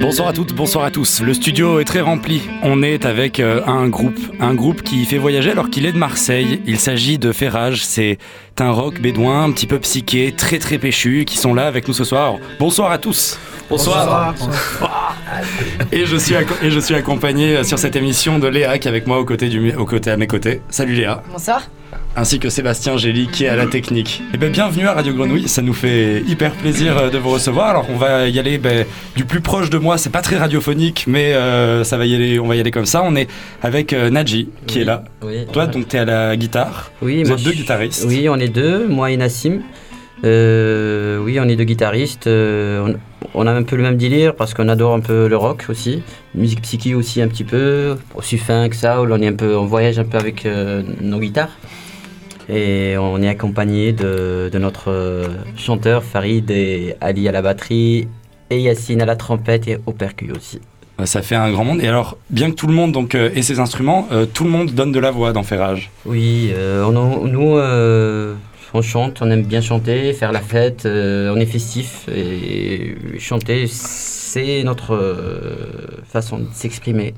Bonsoir à toutes, bonsoir à tous. Le studio est très rempli. On est avec euh, un groupe, un groupe qui fait voyager alors qu'il est de Marseille. Il s'agit de Ferrage. C'est un rock bédouin, un petit peu psyché, très très péchu, qui sont là avec nous ce soir. Bonsoir à tous. Bonsoir. Et je suis et je suis accompagné euh, sur cette émission de Léa qui est avec moi aux côtés du aux côtés à mes côtés. Salut Léa. Bonsoir ainsi que Sébastien Gély qui est à la technique. Et eh bien bienvenue à Radio Grenouille, ça nous fait hyper plaisir euh, de vous recevoir. Alors on va y aller ben, du plus proche de moi, c'est pas très radiophonique, mais euh, ça va y aller, on va y aller comme ça. On est avec euh, Nadji qui est là. Oui. Toi donc tu es à la guitare. Oui, vous êtes deux guitaristes. Oui, on est deux, moi et Nassim. Oui, on est deux guitaristes. on, a un peu le même délire parce qu'on adore un peu le rock aussi, musique psyché aussi un petit peu, aussi fin que ça. On est un peu, on voyage un peu avec nos guitares. Et on est accompagné de, notre euh, chanteur Farid et Ali à la batterie et Yacine à la trompette et au percu aussi. Ça fait un grand monde. Et alors, bien que tout le monde donc, euh, ait ses instruments, euh, tout le monde donne de la voix dans Ferrage. Oui, nous, on chante, on aime bien chanter, faire la fête, on est festif. Et chanter, c'est notre façon de s'exprimer.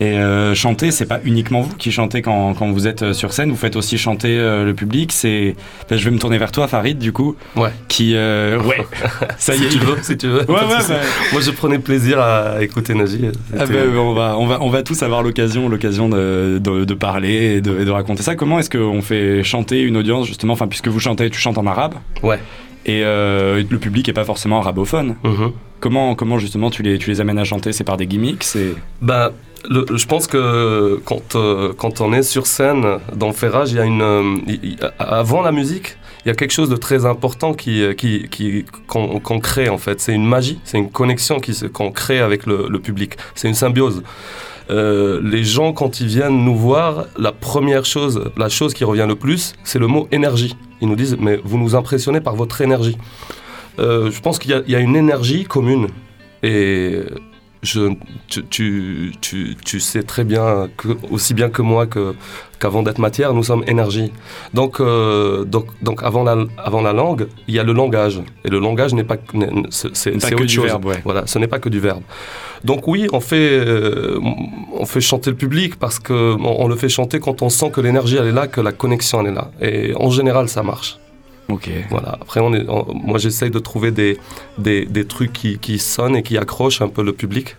Et euh, chanter, c'est pas uniquement vous qui chantez quand, quand, vous êtes euh, sur scène, vous faites aussi chanter euh, le public. C'est, ben, je vais me tourner vers toi, Farid, du coup. Ouais. Qui, ouais. Ça y est. Si tu veux, si tu veux. Ouais, ouais, Moi, je prenais plaisir à écouter Nazi. Ah ben, on va, on va, on va tous avoir l'occasion, l'occasion de, de, parler et de, de, raconter ça. Comment est-ce qu'on fait chanter une audience justement, enfin, puisque vous chantez, tu chantes en arabe. Ouais. Et le public est pas forcément arabophone. Mm-hmm. Comment, comment justement tu les, tu les amènes à chanter? C'est par des gimmicks c'est... Bah, je pense que quand, euh, quand on est sur scène dans Ferrage, il y a une, euh, avant la musique, il y a quelque chose de très important qui, euh, qui, qui, qu'on, crée en fait. C'est une magie, c'est une connexion qu'on crée avec le, public. C'est une symbiose. les gens, quand ils viennent nous voir, la première chose, la chose qui revient le plus, c'est le mot énergie. Ils nous disent, mais vous nous impressionnez par votre énergie. je pense qu'il y y a une énergie commune. Et je, tu, tu, tu, sais très bien, que, aussi bien que moi, que, qu'avant d'être matière, nous sommes énergie. Donc, euh, donc, donc avant, la, avant la langue, il y a le langage. Et le langage n'est pas, c'est, autre chose. Verbe, Voilà, ce n'est pas que du verbe. Donc oui, on fait, euh, on fait chanter le public parce qu'on on le fait chanter quand on sent que l'énergie elle est là, que la connexion elle est là. Et en général, ça marche. Ok. Voilà. Après, on est, moi, j'essaye de trouver des, des, des trucs qui, qui, sonnent et qui accrochent un peu le public.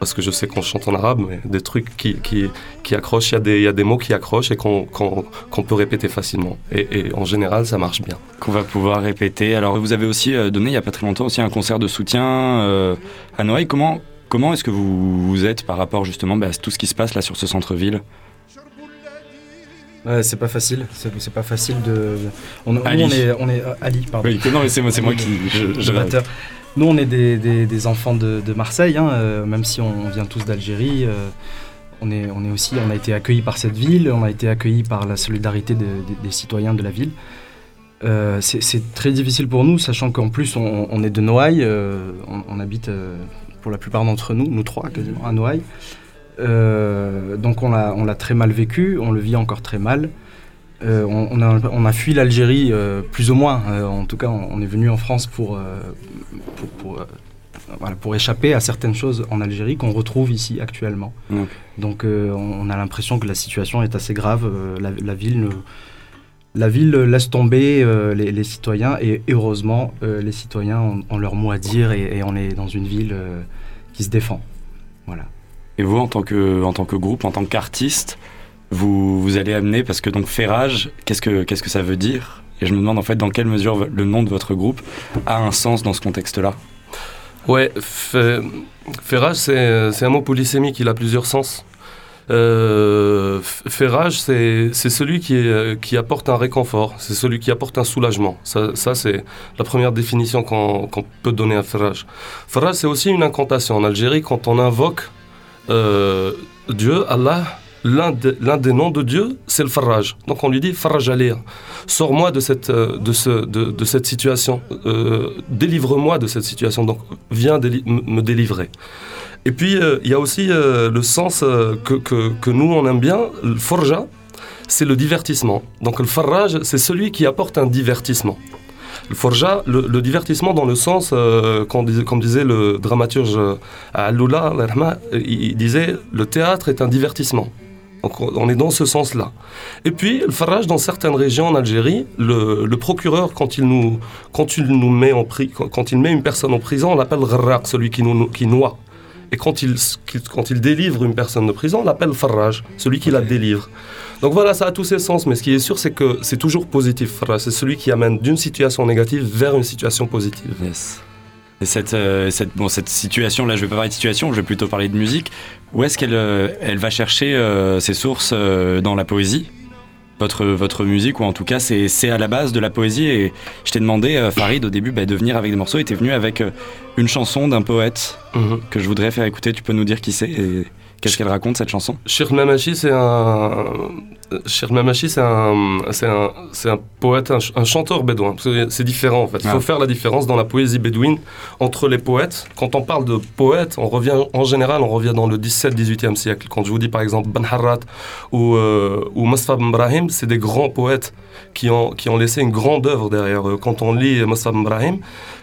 Parce que je sais qu'on chante en arabe, mais des trucs qui, qui, qui accrochent, il y, y, a des mots qui accrochent et qu'on qu'on peut répéter facilement. Et, et, en général, ça marche bien. Qu'on va pouvoir répéter. Alors, vous avez aussi euh, donné, il n'y a pas très longtemps, aussi un concert de soutien euh, à Noël. Comment, comment est-ce que vous, vous êtes par rapport justement bah, à tout ce qui se passe là sur ce centre-ville? Ouais, c'est pas facile. C'est pas facile de. On, on est, on est euh, Ali, pardon. Oui, non, mais c'est moi, c'est moi qui. Je, je Nous, on est des, des, des enfants de, de Marseille, hein, euh, même si on vient tous d'Algérie. Euh, on est, on est aussi, on a été accueillis par cette ville, on a été accueillis par la solidarité des citoyens de la ville. c'est très difficile pour nous, sachant qu'en plus on, on, est de Noailles, on, on, habite pour la plupart d'entre nous, nous trois quasiment, à Noailles. Euh, donc on l'a très mal vécu, on le vit encore très mal. Euh, on, a, fui l'Algérie euh, plus ou moins. en tout cas, on, est venu en France pour, pour, échapper à certaines choses en Algérie qu'on retrouve ici actuellement. Donc on, a l'impression que la situation est assez grave. La, ville, la ville laisse tomber les, citoyens et heureusement, les citoyens ont, leur mot à dire et, et on est dans une ville qui se défend. Voilà. Et vous, en tant que, en tant que groupe, en tant qu'artiste, vous, vous allez amener, parce que donc Ferrage, qu'est-ce que, que ça veut dire? Et je me demande en fait dans quelle mesure le nom de votre groupe a un sens dans ce contexte-là? Ouais, Ferrage, c'est un mot polysémique, il a plusieurs sens. Euh, ferrage, c'est celui qui, qui apporte un réconfort, c'est celui qui apporte un soulagement. Ça, ça c'est la première définition qu'on peut donner à ferrage. Ferrage, c'est aussi une incantation. En Algérie, quand on invoque euh, Dieu, Allah, l'un des noms de Dieu, c'est le Faraj. Donc on lui dit Faraj Alir, sors-moi de cette, euh, situation, euh, délivre-moi de cette situation, donc viens me délivrer. Et puis, il y a aussi le sens que nous, on aime bien, le forja, c'est le divertissement. Donc le farraj, c'est celui qui apporte un divertissement. Le forja, le, divertissement dans le sens, euh, comme, disait, le dramaturge euh, Allah yarhamah, il disait, le théâtre est un divertissement. Donc on est dans ce sens-là. Et puis, le farraj, dans certaines régions en Algérie, le, procureur, quand il, nous, quand il nous met en quand, il met une personne en prison, on l'appelle gharraq, celui qui, nous, qui noie. Et quand il, qu'il- quand il délivre une personne de prison, on l'appelle farraj, celui qui la délivre. Donc voilà, ça a tous ses sens, mais ce qui est sûr, c'est que c'est toujours positif. farraj. C'est celui qui amène d'une situation négative vers une situation positive. Yes. Et cette, euh, cette, bon, cette situation, là je vais pas parler de situation, je vais plutôt parler de musique. Où est-ce qu'elle euh, elle va chercher euh, ses sources dans la poésie? Votre, votre musique, ou en tout cas c'est c'est à la base de la poésie. Et je t'ai demandé, euh, Farid, au début, bah, de venir avec des morceaux, et t'es venu avec euh, une chanson d'un poète Mhm. que je voudrais faire écouter. Tu peux nous dire qui c'est et qu'est-ce qu'elle raconte cette chanson? Shir Mamachi, c'est un. Shir Mamachi, c'est un, c'est un, c'est un poète, un, ch- un chanteur bédouin. C'est différent en fait. Il faut Ah. faire la différence dans la poésie bédouine entre les poètes. Quand on parle de poète, on revient en général, on revient dans le 17-18e siècle. Quand je vous dis par exemple Ben Harrat ou, euh, ou Mosfab Ibrahim, c'est des grands poètes qui ont, qui ont laissé une grande œuvre derrière eux. Quand on lit Mosfab Ibrahim,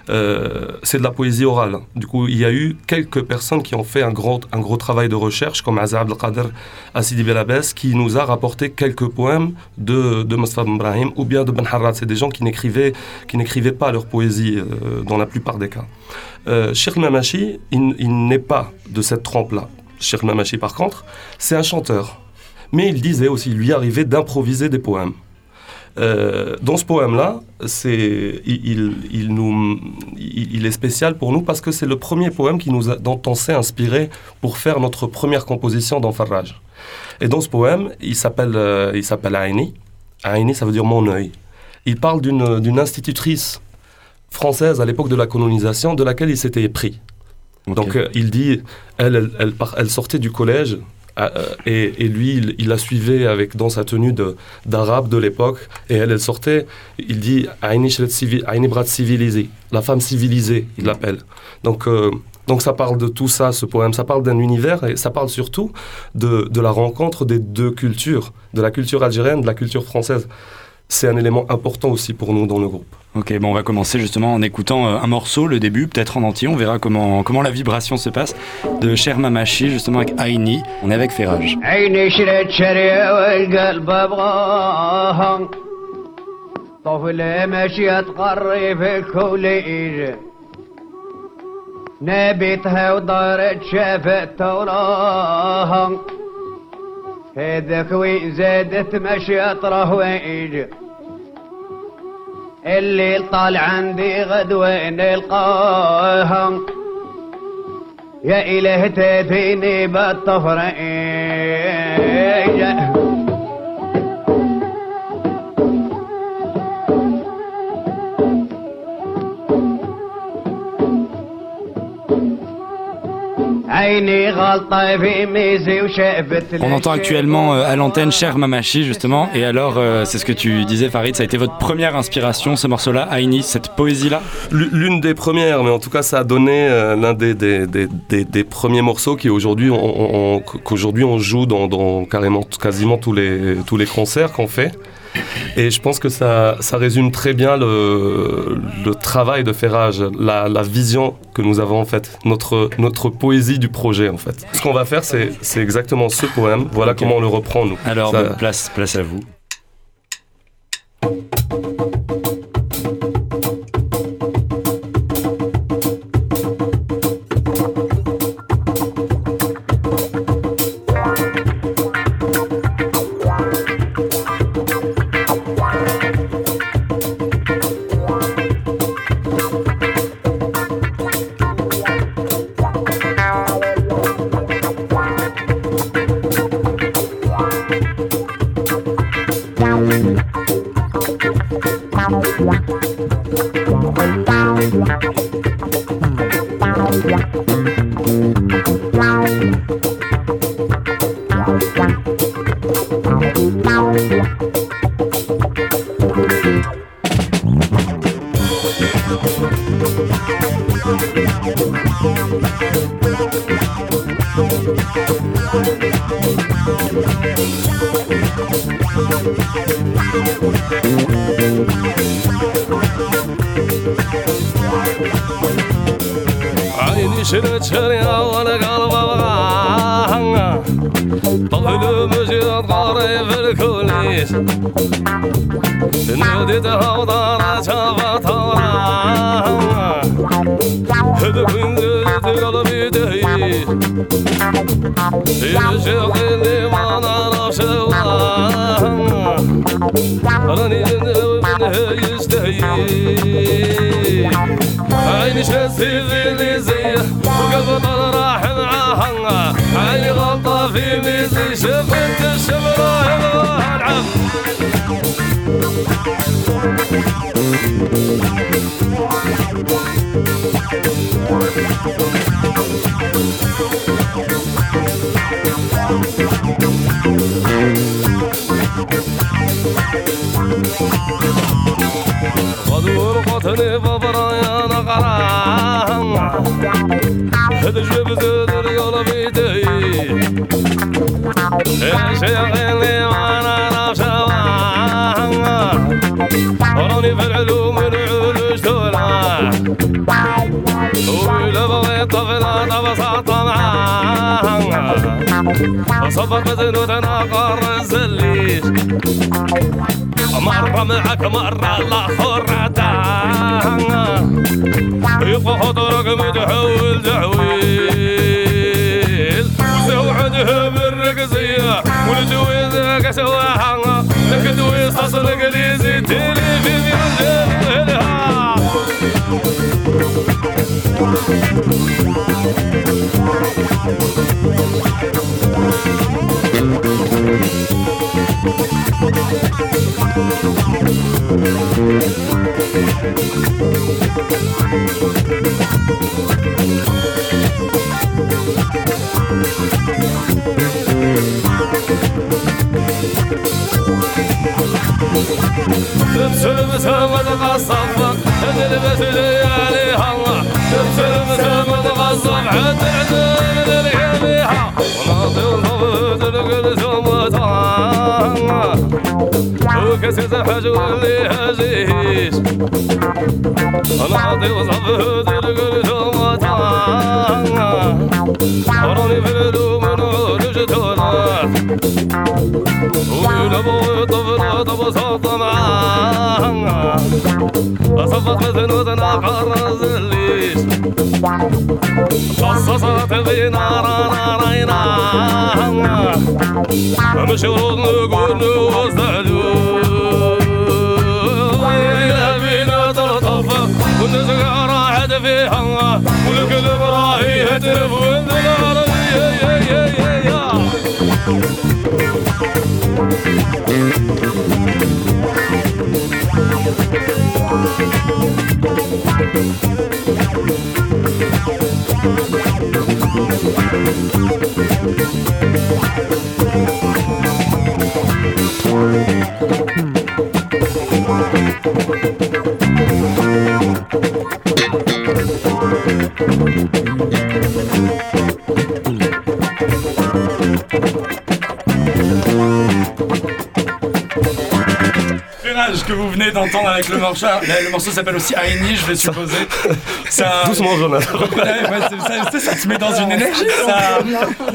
euh, c'est de la poésie orale. Du coup, il y a eu quelques personnes qui ont fait un gros, un gros travail de recherche, comme Azza Abdelkader Assidi Belabès, qui nous a rapporté quelques poèmes de, de Ibrahim ou bien de Ben Harrat. C'est des gens qui n'écrivaient, qui n'écrivaient pas leur poésie euh, dans la plupart des cas. Euh, Sheikh Mamachi, il, n'est pas de cette trempe-là. Sheikh Mamachi, par contre, c'est un chanteur. Mais il disait aussi, il lui arrivait d'improviser des poèmes. Euh, dans ce poème-là, c'est, il, il- il nous, il, est spécial pour nous parce que c'est le premier poème qui nous a- dont on s'est inspiré pour faire notre première composition dans Farraj. Et dans ce poème, il s'appelle, euh, il s'appelle Aini. Aini, ça veut dire mon œil. Il parle d'une, d'une institutrice française à l'époque de la colonisation de laquelle il s'était épris. Donc euh, il dit, elle, elle, elle, sortait du collège et, et lui, il, la suivait avec, dans sa tenue d'arabe de l'époque. Et elle, elle sortait, il dit Aini Shret civi- Aini Brat civilisé, la femme civilisée, il l'appelle. Donc, euh, donc ça parle de tout ça, ce poème. Ça parle d'un univers et ça parle surtout de la rencontre des deux cultures, de la culture algérienne, de la culture française C'est un élément important aussi pour nous dans le groupe. Ok, bon, on va commencer justement en écoutant euh, un morceau, le début, peut-être en entier. On verra comment, comment la vibration se passe de Cher Mamachi, justement avec Aini. On est avec Ferrage. عيني شريت شرية والقلب ابغاها طفلة ماشية تقري في الكوليج نبيتها ودارت شافت توراها هذاك وين زادت ماشية رهويج الليل طال عندي غدوة نلقاها يا إله تاتيني بالتفريج On entend actuellement euh, à l'antenne Cher Mamachi, justement. Et alors, euh, c'est ce que tu disais, Farid, ça a été votre première inspiration, ce morceau-là, Aini, cette poésie-là? L- L'une des premières, mais en tout cas, ça a donné euh, l'un des, des, des, des- premiers morceaux qui aujourd'hui qu'aujourd'hui on joue dans, dans carrément quasiment tous les, tous les concerts qu'on fait. Et je pense que ça, ça résume très bien le, le travail de Ferrage, la, la vision que nous avons en fait, notre, notre poésie du projet en fait. Ce qu'on va faire, c'est exactement ce poème. Voilà comment on le reprend nous. Alors, Ça- place, place à vous. Aynı şere çere avana kalbağan Tahlı mücid gari fil kulis Nödit havdara çava tavran قلب يدهيه يرجع اللي ما نعرفش راني منها يشتهي عيني شاسي في ميزي وقلب راح معاها عيني غلطة في ميزي شفت الشمرة العب Tını babarayana karan Hedi jübüzüdür yolu bideyi Eşeğe الطفلة بساطة معاها وصبت أنا قر الزليش مرة معك مرة الأخرى تاها يبقى خطرك متحول تعويل وسوعدها بالرقصية والدويزة كسواها لك دويز تصل قليزي تلي في ميوزك Sözümü sövmedim aslanla Kendini besülü yani hanla تبسم سمت غصن عد عدن العليها وناضي ونفض القلس ومطان وكسيت الحج في الدوم ويلعبوا طفلات بسط معاها صفت مثل ودنا قرز الليش قصصت فينا رانا راينا مش ورد نقول وزعلوا فينا تلطف والنزقة راحت فيها والقلب راهي تلف والنار يا يا يا يا Thank you. Venez d'entendre avec le morceau. Le morceau s'appelle aussi Aini, je vais supposer. Ça, Doucement, Jonathan. C'est- ça, ça, ça te met dans une énergie, ça.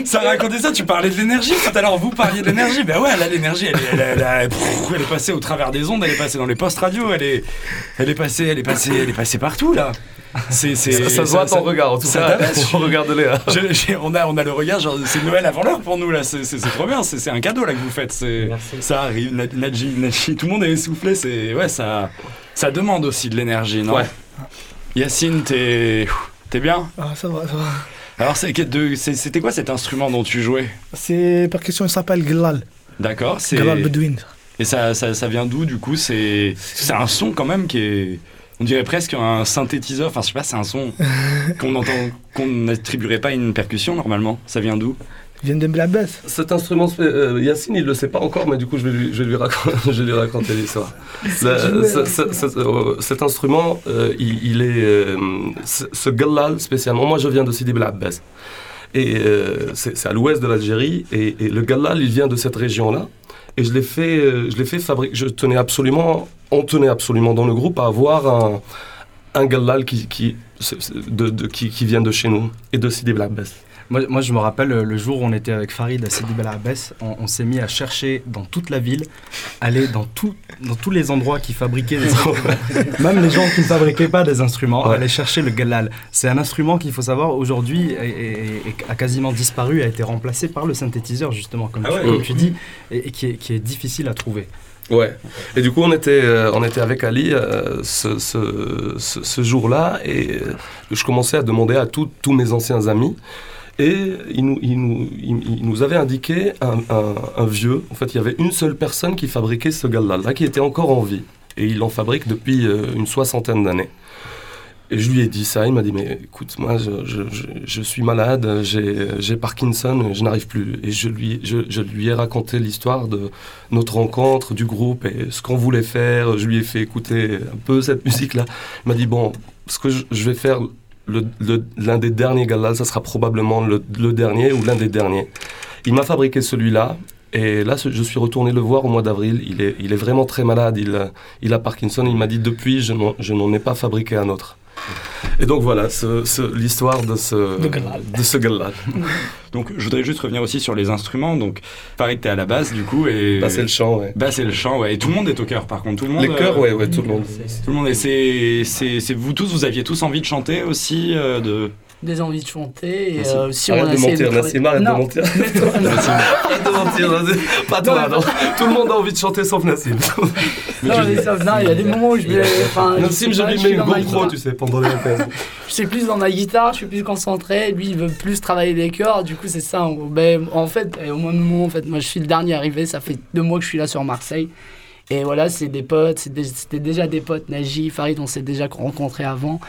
Ça racontait ça, tu parlais de l'énergie. Tout à l'heure, vous parliez de l'énergie. Ben ouais, là, l'énergie, elle, est- elle, elle, elle est passée au travers des ondes, elle est passée dans les postes radio, elle est, elle est passée, elle est passée, elle est passée partout, là. C'est, c'est, Ça, ça se voit à ton regard, en tout ça cas. hein. J'ai- j'ai- on, a, on a le regard, genre, c'est Noël avant l'heure pour nous, là. C'est, c'est- c'est trop bien, c'est, c'est un cadeau, là, que vous faites. C'est, Merci. ça arrive, Nad- Nadji, Nadji, tout le monde est essoufflé, c'est, ouais, ça, ça demande aussi de l'énergie, non? Ouais. Yacine, t'es, t'es bien? Ah, ça va, ça va. alors, c'est- de- c'est- c'était quoi cet instrument dont tu jouais? C'est percussion, il s'appelle Glal. D'accord, c'est Glal Bedouin. et ça, ça, ça vient d'où du coup? C'est c'est un son quand même qui est, on dirait presque un synthétiseur. Enfin, je sais pas, c'est un son qu'on entend, qu'on n'attribuerait pas à une percussion normalement. Ça vient d'où? Il vient de Blabès. Cet instrument, euh, Yacine, il le sait pas encore, mais du coup, je vais lui, je vais lui, raconter, je vais lui raconter l'histoire. Euh, cet instrument, euh, il, il est. euh, ce gallal spécialement, moi je viens de Sidi Bel Abbas. Et euh, c'est à l'ouest de l'Algérie, et, et le gallal, il vient de cette région-là. Et je l'ai fait, euh, je l'ai fait fabriquer. Je tenais absolument, on tenait absolument dans le groupe à avoir un, un galal qui, qui, de, de- qui, qui vient de chez nous et de Sidi Bel Abbès. Moi, moi, je me rappelle euh, le jour où on était avec Farid à Sidi Bel Abbès, on, on s'est mis à chercher dans toute la ville, aller dans, tout, dans tous les endroits qui fabriquaient des instruments, même les gens qui ne fabriquaient pas des instruments, Ouais. aller chercher le galal. C'est un instrument qu'il faut savoir aujourd'hui est- est- est- a quasiment disparu, a été remplacé par le synthétiseur justement, comme, Ah tu, ouais. comme tu dis, et, et qui, est, qui est difficile à trouver. Ouais. Et du coup, on était, euh, on était avec Ali euh, ce, jour-là et euh, je commençais à demander à tous mes anciens amis. Et il nous, nous, nous avait indiqué un, vieux. En fait, il y avait une seule personne qui fabriquait ce gala-là, qui était encore en vie. Et il en fabrique depuis une soixantaine d'années. Et je lui ai dit ça, il m'a dit, mais écoute, moi, je, je, suis malade, j'ai Parkinson, je n'arrive plus. Et je lui, je, lui ai raconté l'histoire de notre rencontre, du groupe, et ce qu'on voulait faire. Je lui ai fait écouter un peu cette musique-là. Il m'a dit, bon, ce que je, vais faire, l'un des derniers galas, ça sera probablement le, dernier ou l'un des derniers. Il m'a fabriqué celui-là. Et là, je suis retourné le voir au mois d'avril. Il est, il est vraiment très malade. Il, il a Parkinson. Il m'a dit depuis, je n'en ai pas fabriqué un autre. Et donc voilà, ce- ce- l'histoire de ce, De Galal. de ce. Donc je voudrais juste revenir aussi sur les instruments. Donc Farid, t'es à la basse du coup et Bah, c'est le chant, ouais. Basse et le chant, ouais. Et tout le monde est au cœur par contre. Tout le monde. Les chœurs, euh, ouais, ouais, tout le monde. Tout le monde. Et c'est, c'est, c'est vous tous, vous aviez tous envie de chanter aussi euh, de. Des envies de chanter. Et euh, si on Arrête a de mentir, Nassim, arrête de Non, mentir. mais- Arrête de mentir. Pas toi, non. Tout le monde a envie de chanter sauf Nassim. Non, mais ça- non, il y a des moments où je vais. Enfin, Nassim, je lui suis mets une dans ma GoPro, guitare. tu sais, pendant les thèses. Je suis plus dans ma guitare, je suis plus concentré. Lui, il veut plus travailler les chœurs. Du coup, c'est ça. En, gros. Ben, en fait, euh, au même moment, en fait, moi, je suis le dernier arrivé. Ça fait deux mois que je suis là sur Marseille. Et voilà, c'est des potes. C'était déjà des potes. Naji, Farid, on s'est déjà rencontrés avant.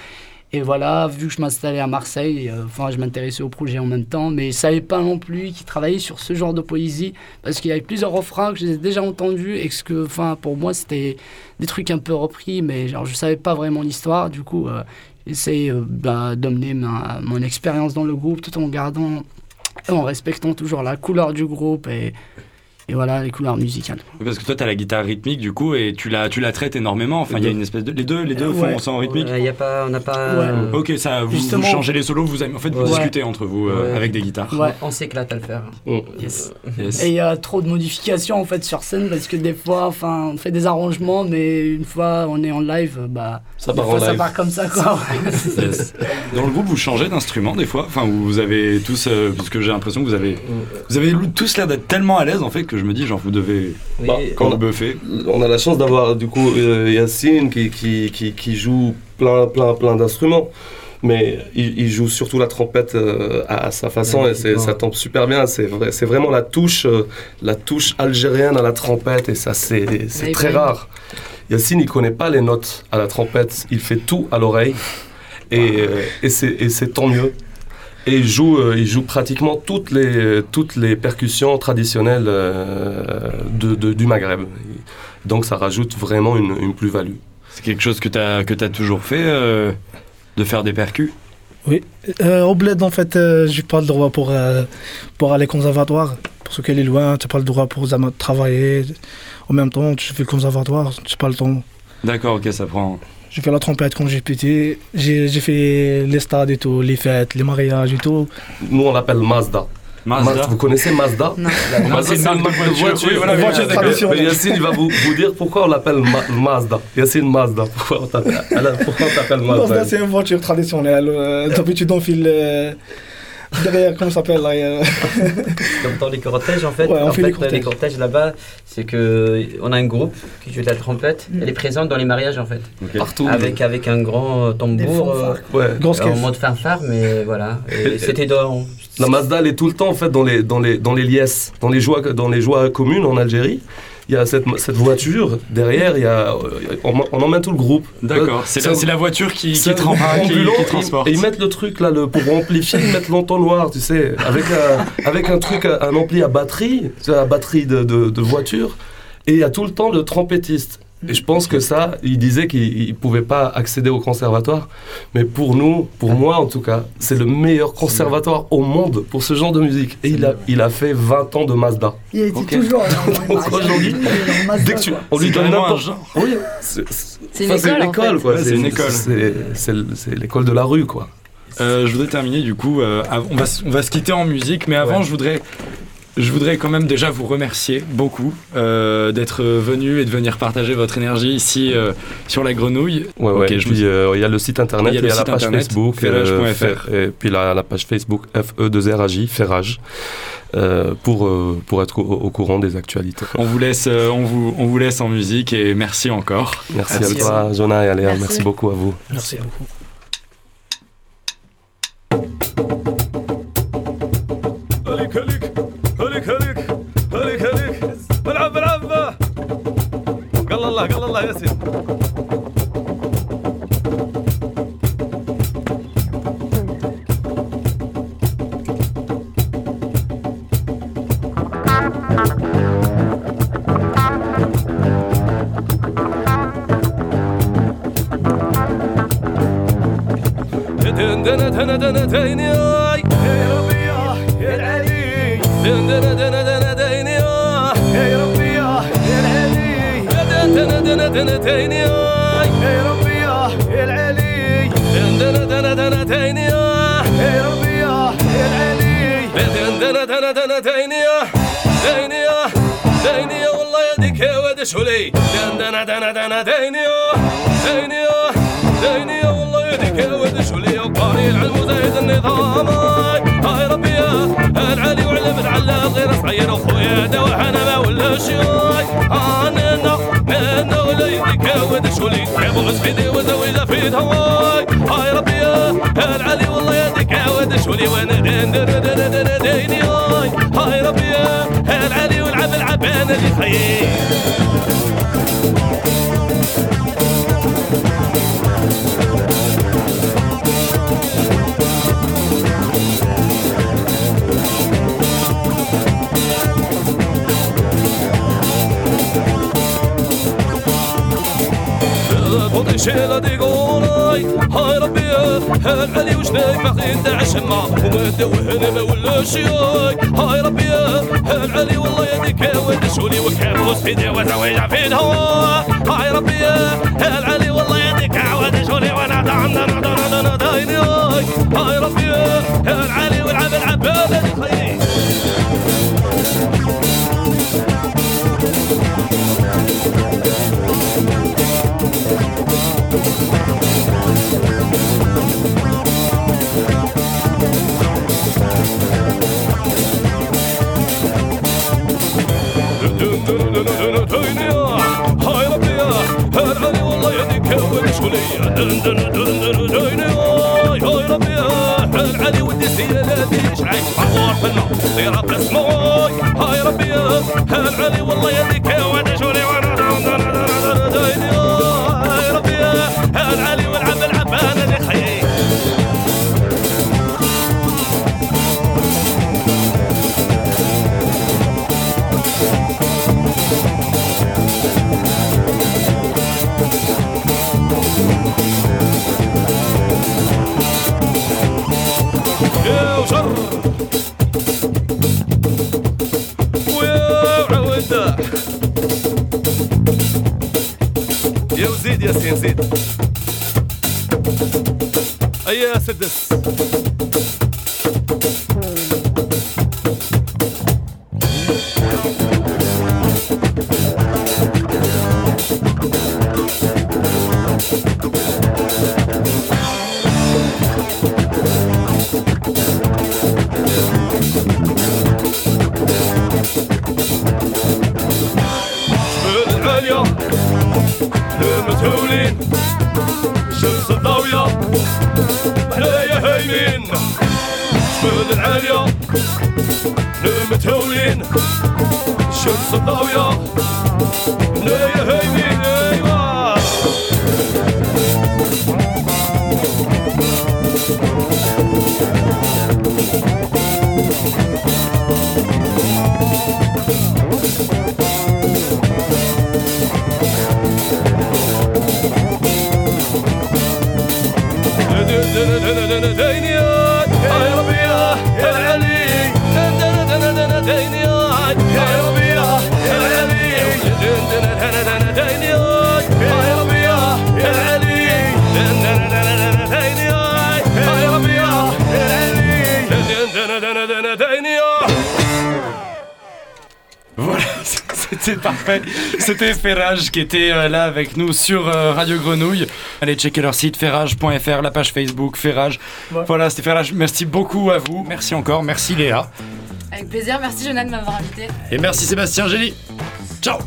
Et voilà, vu que je m'installais à Marseille, euh, enfin, je m'intéressais au projet en même temps, mais je savais pas non plus qu'il travaillait sur ce genre de poésie, parce qu'il y avait plusieurs refrains que j'ai déjà entendus, et que, enfin, pour moi, c'était des trucs un peu repris, mais genre, je savais pas vraiment l'histoire, du coup, euh, j'essaie euh, bah, d'amener ma- mon expérience dans le groupe, tout en gardant, en respectant toujours la couleur du groupe, et voilà, les couleurs musicales. Parce que toi, t'as la guitare rythmique du coup et tu la, tu la traites énormément. Enfin, il y a une espèce de. Les deux, les deux font Ouais. ça en rythmique. Il y a pas, on n'a pas. Ouais. euh, Ok, ça, vous, changez les solos, vous, en fait, vous Ouais. discutez entre vous euh, avec des guitares. Ouais. On s'éclate à le faire. Yes. Yes. Et il y a trop de modifications en fait sur scène parce que des fois, enfin, on fait des arrangements, mais une fois on est en live, bah, Ça des part en fois ça live. part comme ça quoi. Yes. Dans le groupe, vous changez d'instrument des fois? Enfin, vous avez tous, euh, parce que j'ai l'impression que vous avez, vous avez tous l'air d'être tellement à l'aise en fait que je me dis genre vous devez Oui, Bah, quand On buffez. On a la chance d'avoir du coup euh, Yacine qui, qui, qui, qui joue plein, plein, plein d'instruments. Mais il, il joue surtout la trompette euh, à, à sa façon Ouais, et ça tombe super bien. C'est vrai, c'est vraiment la touche, euh, la touche algérienne à la trompette et ça c'est Ouais, très rare. Yacine il connaît pas les notes à la trompette, il fait tout à l'oreille et, euh, et c'est et c'est tant mieux. Et il joue, euh, il joue pratiquement toutes les, toutes les percussions traditionnelles euh, de, de- du Maghreb. Donc ça rajoute vraiment une, une plus-value. C'est quelque chose que t'as que t'as toujours fait euh, de faire des percus? Euh, au bled, en fait, euh, j'ai pas le droit pour, euh, pour aller au conservatoire. Parce qu'elle est loin, tu n'as pas le droit pour travailler. En même temps, tu fais le conservatoire, tu n'as pas le temps. D'accord, ok, ça prend. J'ai fait la trompette quand j'ai pété. J'ai fait les stades et tout, les fêtes, les mariages et tout. Nous on l'appelle Mazda. Mazda. Mazda, Vous connaissez Mazda? Non. Mazda, c'est une marque de voiture. Oui, voilà, Une voiture traditionnelle. Mais Yacine, il va vous, vous dire pourquoi on l'appelle Ma- Mazda. Yacine Mazda. Pourquoi on t'appelle ça, Mazda c'est une voiture traditionnelle. Euh, D'habitude, on file euh, derrière, comment ça s'appelle là, Comme dans les cortèges, en fait. Ouais, on en fait fait, les dans cortèges. les cortèges là-bas, c'est que on a un groupe qui joue de la trompette. Elle est présente dans les mariages, en fait. Partout. Avec, avec un grand euh, Des tambour. fanfares. euh, Ouais. grosse en mode fanfare, mais voilà. C'était dans. La Mazda, elle est tout le temps en fait dans les, dans les, dans les liesses, dans les joies, dans les joies communes en Algérie. Il y a cette, cette voiture derrière, il y a, euh, on, on emmène tout le groupe. D'accord. C'est la, c'est la voiture qui, qui, qui- transporte. Et ils mettent le truc là, le, pour amplifier, ils mettent l'entonnoir, tu sais, avec un, avec un truc, un ampli à batterie, la batterie de, de, de voiture. Et il y a tout le temps le trompettiste. Et je pense que ça, il disait qu'il ne pouvait pas accéder au conservatoire. Mais pour nous, pour moi en tout cas, c'est le meilleur conservatoire au monde pour ce genre de musique. Et il a, il a fait 20 ans de Mazda. Il était Ok. toujours aujourd'hui, Dès que tu, on lui donne n'importe genre. Oui, c'est une enfin, école, en fait. quoi. Ouais, c'est une école. C'est l'école de la rue, quoi. Euh, je voudrais terminer du coup. euh, on, va, on va se quitter en musique, mais avant, Ouais. je voudrais. Je voudrais quand même déjà vous remercier beaucoup euh, d'être venu et de venir partager votre énergie ici euh, sur la grenouille. Euh, il y a le site internet, il y, a, la page Facebook, et puis la, la, page Facebook FE2RAJ, Ferrage. pour, pour être au, courant des actualités. On vous, laisse, on, vous, on vous laisse en musique et merci encore. Merci, à toi, Jonah et Aléa. Merci. merci. beaucoup à vous. Merci, merci beaucoup. Allez, 다녔어요. 든든든든든든든요. دنتين ياه يا ربي ياه يا العلي دنا دنا دنتين ياه يا ربي ياه يا العلي دنا دنا دنتين ياه دين ياه دين ياه والله يديك يا واد شولي. دنا دنا دنا دين ياه دين ياه دين ياه والله يديك يا واد شولي. وقاري العلم وزايد النظام آه. آه يا ربي ياه العلي وعلى بن علاق غير صغير أخويا دواحنا ما ولا ياه was within. خذي شيلة دي قولاي هاي ربي العلي وش نايف أخي انت عشما وما دوهنا ما ولا شياي هاي ربي العلي والله يديك ود شولي وكابوس في دي وزويجة في الهوا هاي ربي العلي والله Listen to this. Hur القايمين شمل العالية المتهاويين الشمس الضاوية. C'est parfait. C'était Ferrage qui était euh, là avec nous sur euh, Radio Grenouille. Allez checker leur site ferrage.fr, la page Facebook Ferrage. Ouais. Voilà, c'était Ferrage. Merci beaucoup à vous. Merci encore. Merci Léa. Avec plaisir, merci Jonathan de m'avoir invité. Et merci Sébastien Gély. Ciao